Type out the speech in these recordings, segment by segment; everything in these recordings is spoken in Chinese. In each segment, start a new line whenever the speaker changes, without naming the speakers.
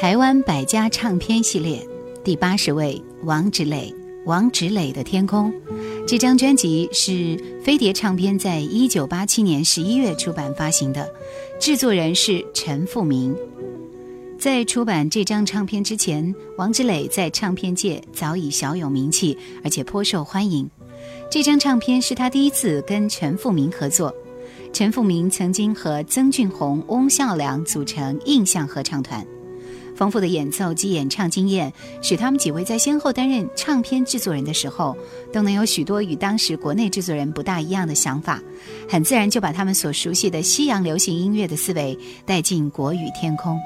台湾百家唱片系列第八十位王芷磊，王芷磊的天空。这张专辑是飞碟唱片在一九八七年十一月出版发行的，制作人是陈富明。在出版这张唱片之前，王芷磊在唱片界早已小有名气，而且颇受欢迎。这张唱片是他第一次跟陈富明合作。陈富明曾经和曾俊宏、翁孝良组成印象合唱团。丰富的演奏及演唱经验，使他们几位在先后担任唱片制作人的时候，都能有许多与当时国内制作人不大一样的想法，很自然就把他们所熟悉的西洋流行音乐的思维带进国语天空。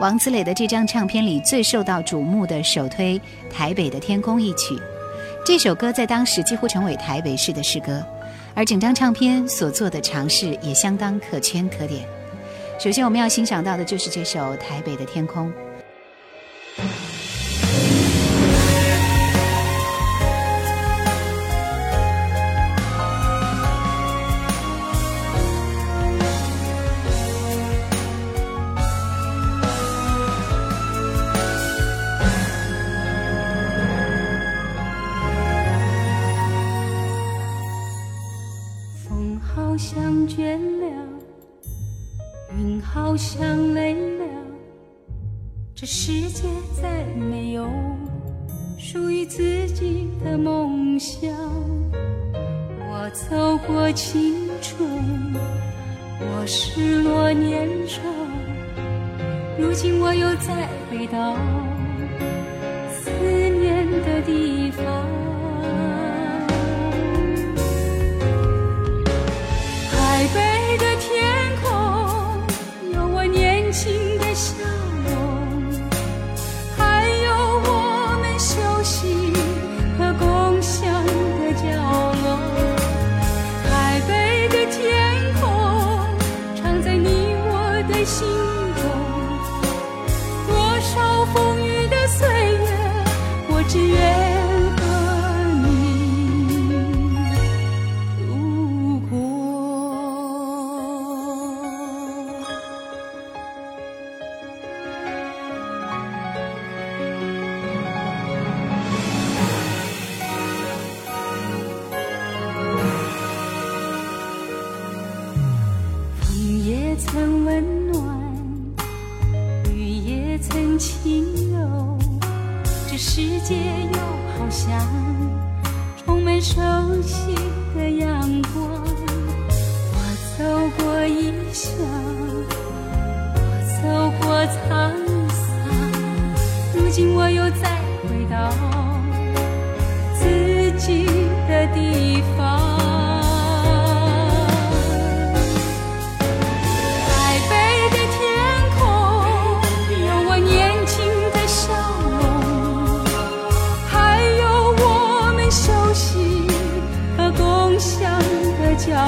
王子磊的这张唱片里最受到瞩目的首推《台北的天空》一曲，这首歌在当时几乎成为台北市的诗歌，而整张唱片所做的尝试也相当可圈可点。首先，我们要欣赏到的就是这首《台北的天空》。
青春，我失落年少，如今我又再回到思念的地方。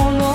风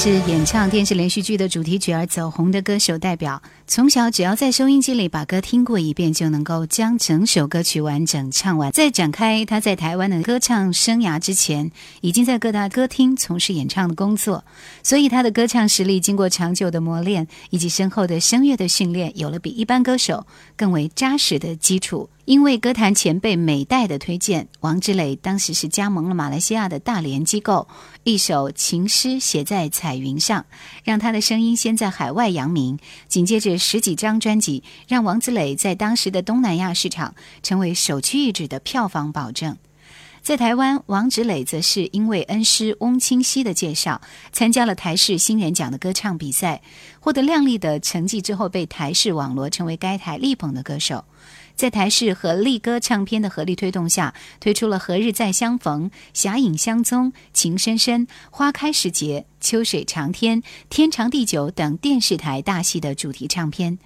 是演唱电视连续剧的主题曲而走红的歌手代表。从小只要在收音机里把歌听过一遍，就能够将整首歌曲完整唱完。在展开他在台湾的歌唱生涯之前，已经在各大歌厅从事演唱的工作，所以他的歌唱实力经过长久的磨练以及深厚的声乐的训练，有了比一般歌手更为扎实的基础。因为歌坛前辈美代的推荐，王志磊当时是加盟了马来西亚的大连机构，一首情诗写在彩云上，让他的声音先在海外扬名。紧接着十几张专辑，让王志磊在当时的东南亚市场成为首屈一指的票房保证。在台湾，王志磊则是因为恩师翁清溪的介绍，参加了台视新人奖的歌唱比赛，获得亮丽的成绩之后，被台视网罗成为该台力捧的歌手。在台视和力歌唱片的合力推动下，推出了《何日再相逢》《侠影相踪》《情深深》《花开时节》《秋水长天》《天长地久》等电视台大戏的主题唱片。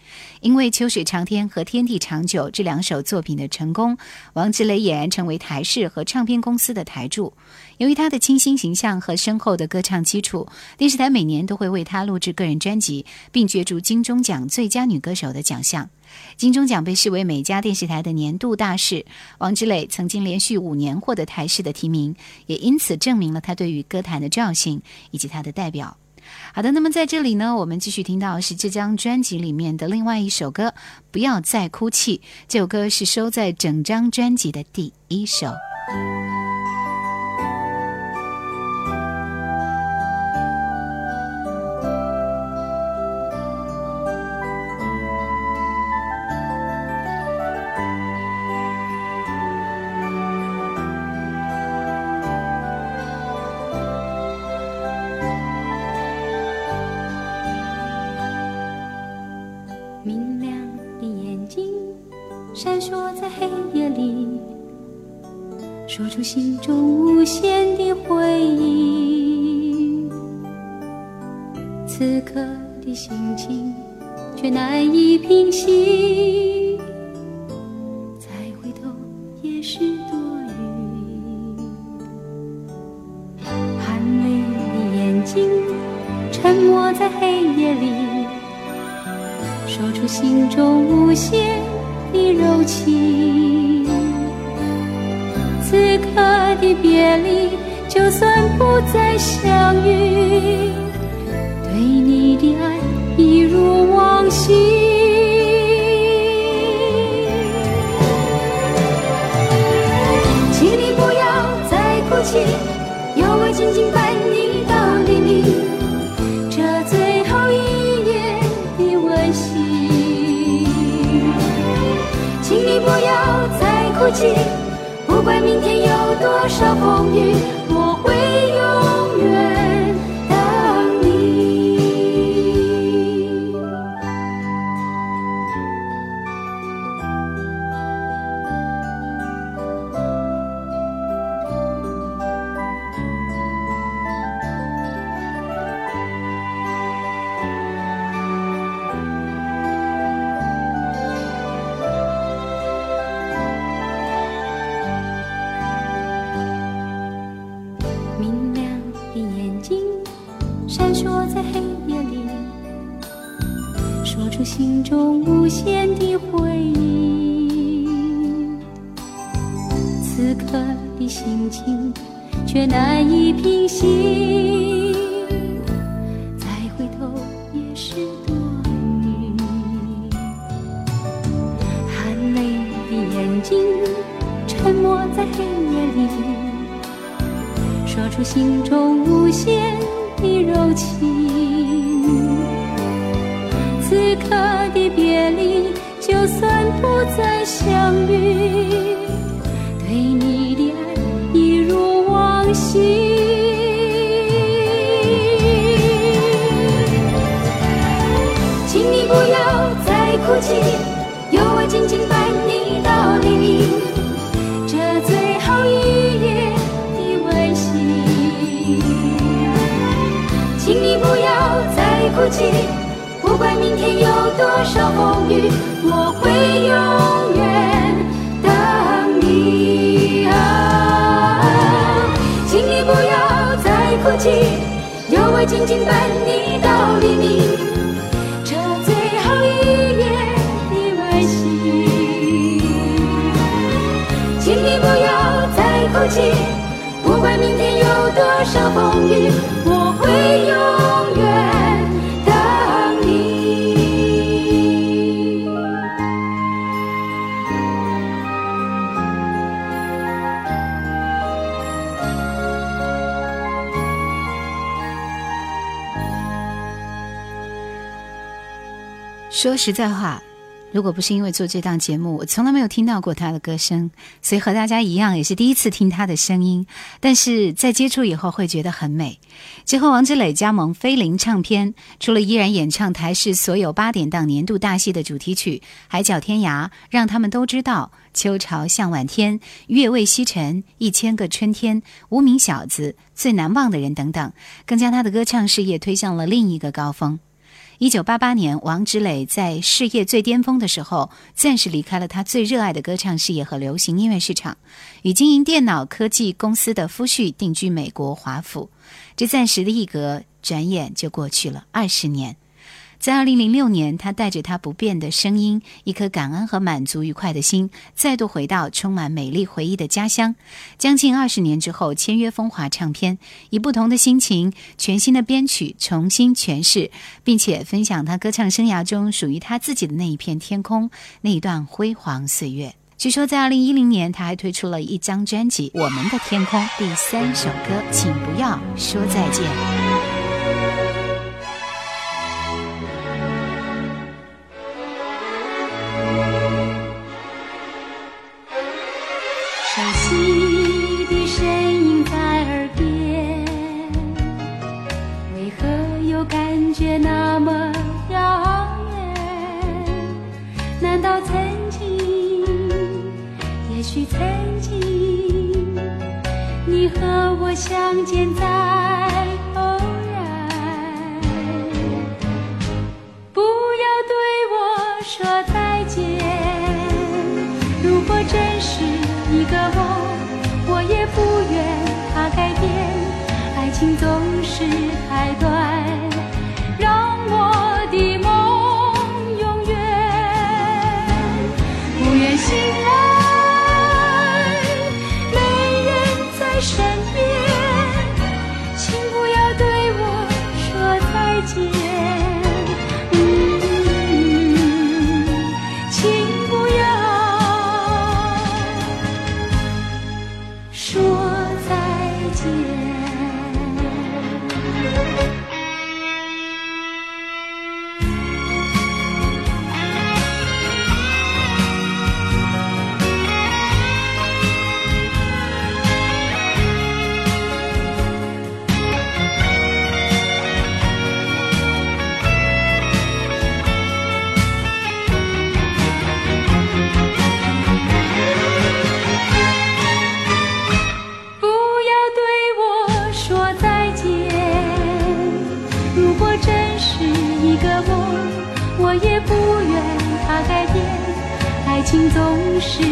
因为《秋水长天》和《天地长久》这两首作品的成功，王志磊俨然成为台视和唱片公司的台柱。由于他的清新形象和深厚的歌唱基础，电视台每年都会为他录制个人专辑，并角逐金钟奖最佳女歌手的奖项。金钟奖被视为每家电视台的年度大事，王志磊曾经连续五年获得台视的提名，也因此证明了他对于歌坛的重要性以及他的代表。好的，那么在这里呢，我们继续听到是这张专辑里面的另外一首歌《不要再哭泣》，这首歌是收在整张专辑的第一首。
的心情却难以平息。再回头也是多余，含泪的眼睛沉默在黑夜里，说出心中无限的柔情。此刻的别离，就算不再相遇，的爱一如往昔。请你不要再哭泣，有我紧紧伴你到黎明，这最后一夜的温馨。请你不要再哭泣。不管明天有多少风雨，却难以平息。再回头也是多余，含泪的眼睛沉默在黑夜里，说出心中无限的柔情。此刻的别离，就算不再相遇，对你哭泣。不管明天有多少风雨，我会永远等你啊！请你不要再哭泣，有我紧紧伴你到黎明，这最后一夜的温馨。请你不要再哭泣，不管明天有多少风雨，我会永
说实在话，如果不是因为做这档节目，我从来没有听到过他的歌声，所以和大家一样，也是第一次听他的声音。但是在接触以后，会觉得很美。之后，王志磊加盟飞林唱片，除了依然演唱台视所有八点档年度大戏的主题曲《海角天涯》，让他们都知道《秋潮向晚天》《月未西沉》《一千个春天》《无名小子》《最难忘的人》等等，更将他的歌唱事业推向了另一个高峰。一九八八年，王芷磊在事业最巅峰的时候，暂时离开了他最热爱的歌唱事业和流行音乐市场，与经营电脑科技公司的夫婿定居美国华府。这暂时的一隔，转眼就过去了二十年。在二零零六年，他带着他不变的声音，一颗感恩和满足愉快的心，再度回到充满美丽回忆的家乡。将近二十年之后，签约风华唱片，以不同的心情、全新的编曲重新诠释，并且分享他歌唱生涯中属于他自己的那一片天空，那一段辉煌岁月。据说在二零一零年，他还推出了一张专辑《我们的天空》第三首歌，
请不要说再见。是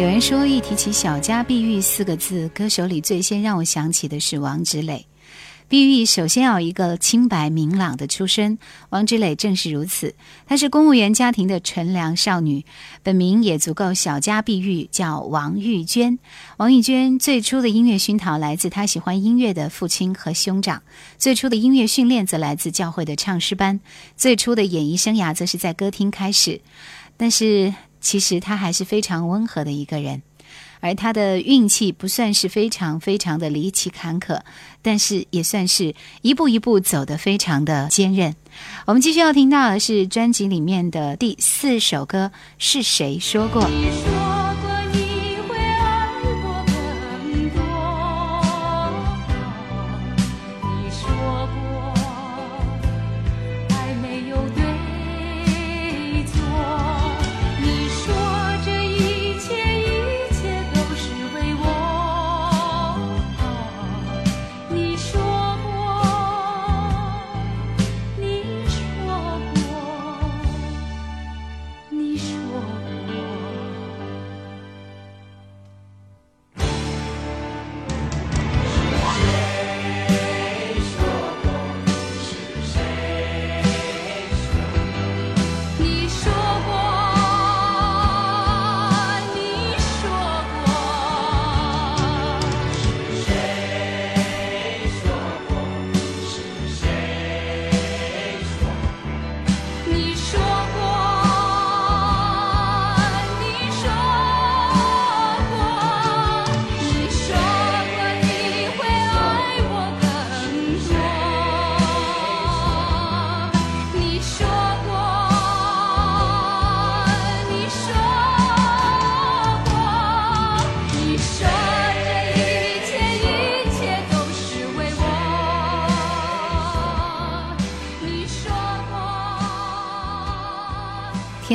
有人说，一提起“小家碧玉”四个字，歌手里最先让我想起的是王芷磊。碧玉首先要有一个清白明朗的出身，王芷磊正是如此。她是公务员家庭的纯良少女，本名也足够小家碧玉，叫王玉娟。王玉娟最初的音乐熏陶来自她喜欢音乐的父亲和兄长，最初的音乐训练则来自教会的唱诗班，最初的演艺生涯则是在歌厅开始。但是其实他还是非常温和的一个人。
而他的运气不算是非常非常的离奇坎坷，但是也算是一步一步走得非常的坚韧。我们继续要听到的是专辑里面的第四首歌，是谁说过？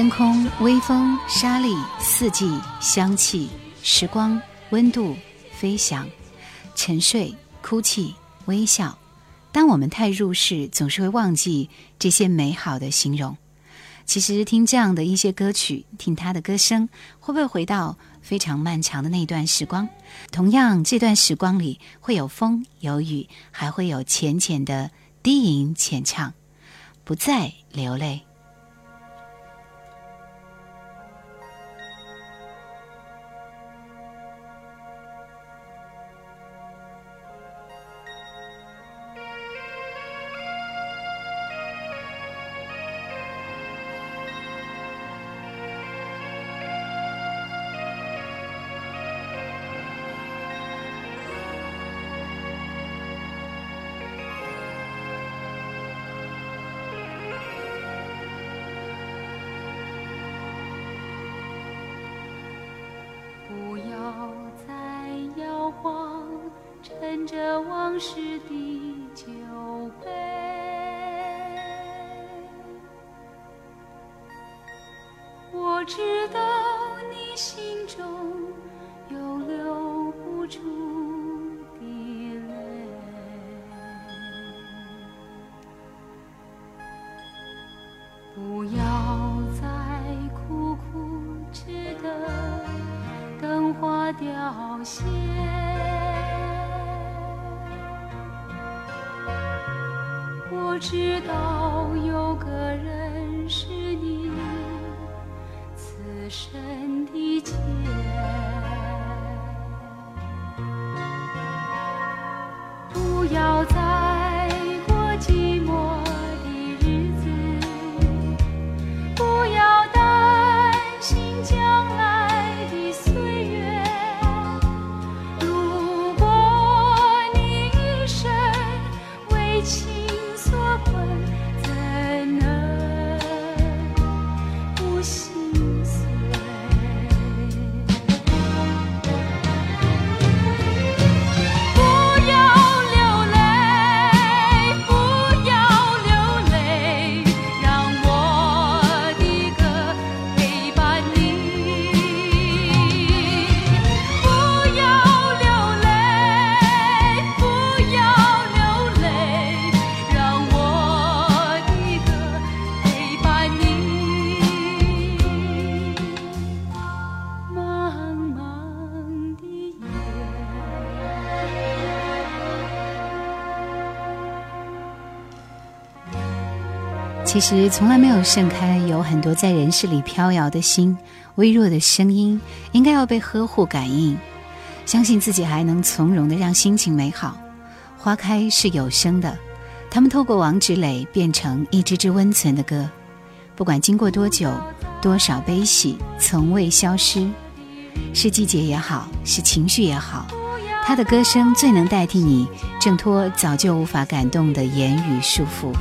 天空、微风、沙粒、四季、香气、时光、温度、飞翔、沉睡、哭泣、微笑。当我们太入世，总是会忘记这些美好的形容。其实听这样的一些歌曲，听他的歌声，会不会回到非常漫长的那段时光？同样，这段时光里会有风有雨，还会有浅浅的低吟浅唱，不再流泪。往事的酒杯，我知道你心中有留不住其实从来没有盛开，有很多在人世里飘摇的心，微弱的声音，应该要被呵护感应。相信自己还能从容的让心情美好。花开是有声的，他们透过王芷蕾变成一支支温存的歌。不管经过多久，多少悲喜，从未消失。
是季节也好，是情绪也好，他的歌声最能代替你挣脱早就无法感动的言语束缚。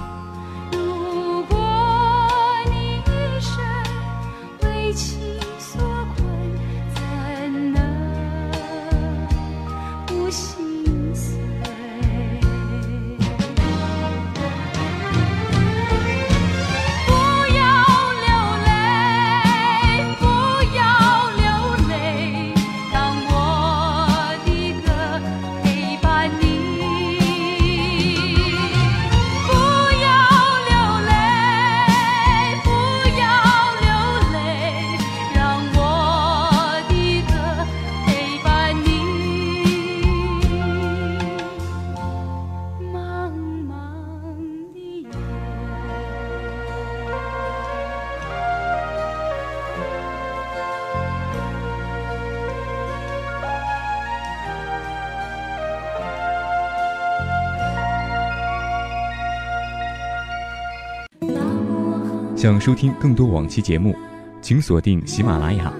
想收听更多往期节目，请锁定喜马拉雅。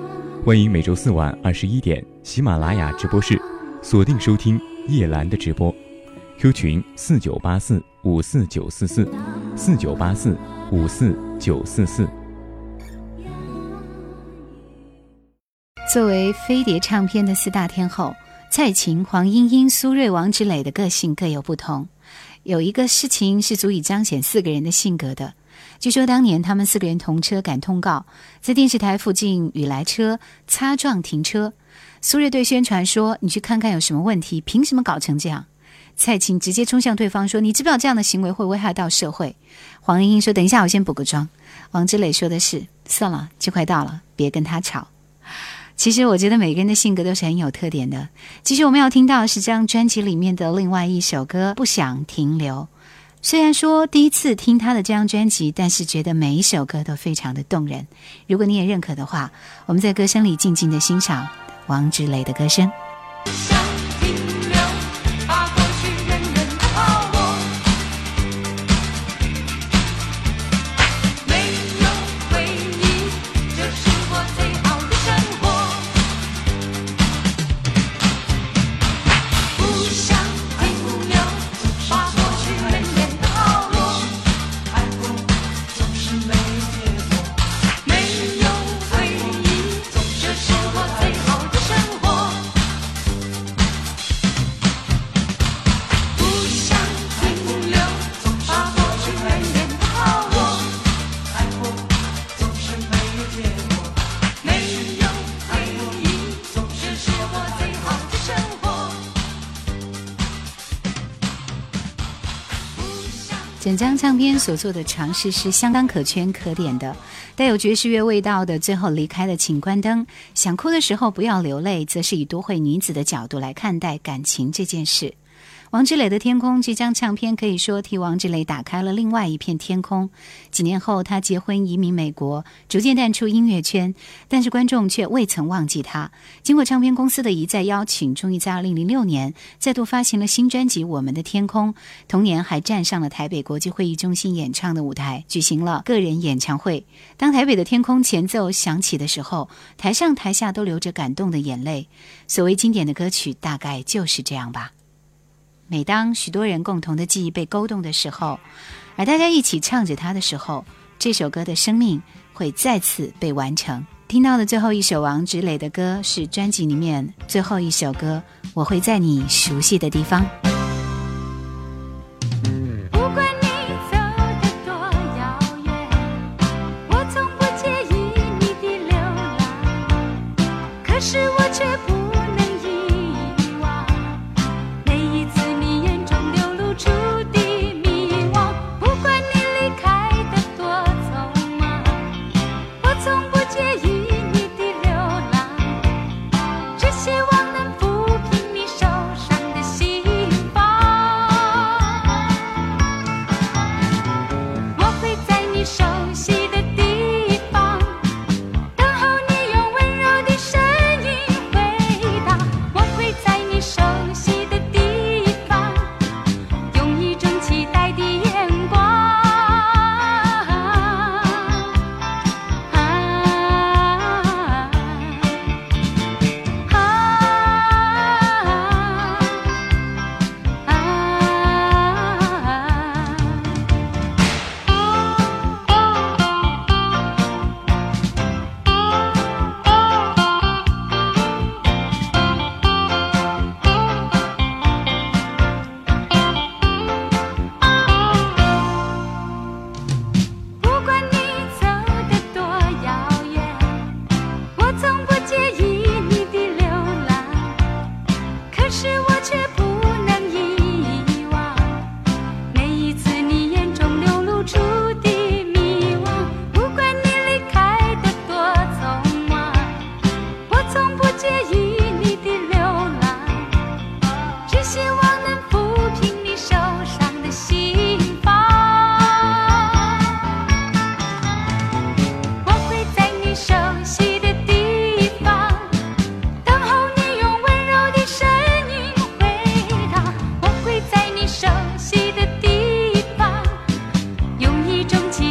欢迎每周四晚二十一点喜马拉雅直播室锁定收听叶兰的直播。Q 群四九八四五四九四四四九八四五四九四四。
作为飞碟唱片的四大天后，蔡琴、黄莺莺、苏芮、王芷蕾的个性各有不同。有一个事情是足以彰显四个人的性格的。据说当年他们四个人同车赶通告，在电视台附近与来车擦撞停车。苏芮对宣传说：“你去看看有什么问题，凭什么搞成这样？”蔡琴直接冲向对方说：“你知不知道这样的行为会危害到社会？”黄莺莺说：“等一下，我先补个妆。”王志磊说的是：“算了，就快到了，别跟他吵。”其实我觉得每个人的性格都是很有特点的。其实我们要听到是这张专辑里面的另外一首歌《不想停留》。虽然说第一次听他的这张专辑，但是觉得每一首歌都非常的动人。如果你也认可的话，我们在歌声里静静的欣赏王志磊的歌声。整张唱片所做的尝试是相当可圈可点的，带有爵士乐味道的。最后离开了，请关灯。想哭的时候不要流泪，则是以都会女子的角度来看待感情这件事。王志磊的《天空》这张唱片可以说替王志磊打开了另外一片天空。几年后，他结婚移民美国，逐渐淡出音乐圈，但是观众却未曾忘记他。经过唱片公司的一再邀请，终于在2006年再度发行了新专辑《我们的天空》。同年还站上了台北国际会议中心演唱的舞台，举行了个人演唱会。当台北的天空前奏响起的时候，台上台下都流着感动的眼泪。所谓经典的歌曲，大概就是这样吧。每当许多人共同的记忆被勾动的时候，而大家一起唱着它的时候，这首歌的生命会再次被完成。听到的最后一首王芷磊的歌是专辑里面最后一首歌，《我会在你熟悉的地方》。真情